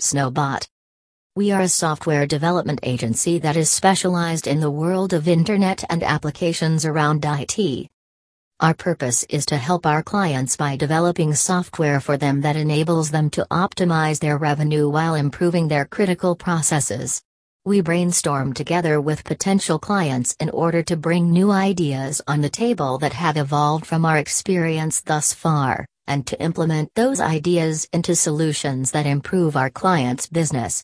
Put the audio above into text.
Snowbot. We are a software development agency that is specialized in the world of internet and applications around IT. Our purpose is to help our clients by developing software for them that enables them to optimize their revenue while improving their critical processes. We brainstorm together with potential clients in order to bring new ideas on the table that have evolved from our experience thus far, and to implement those ideas into solutions that improve our clients' business.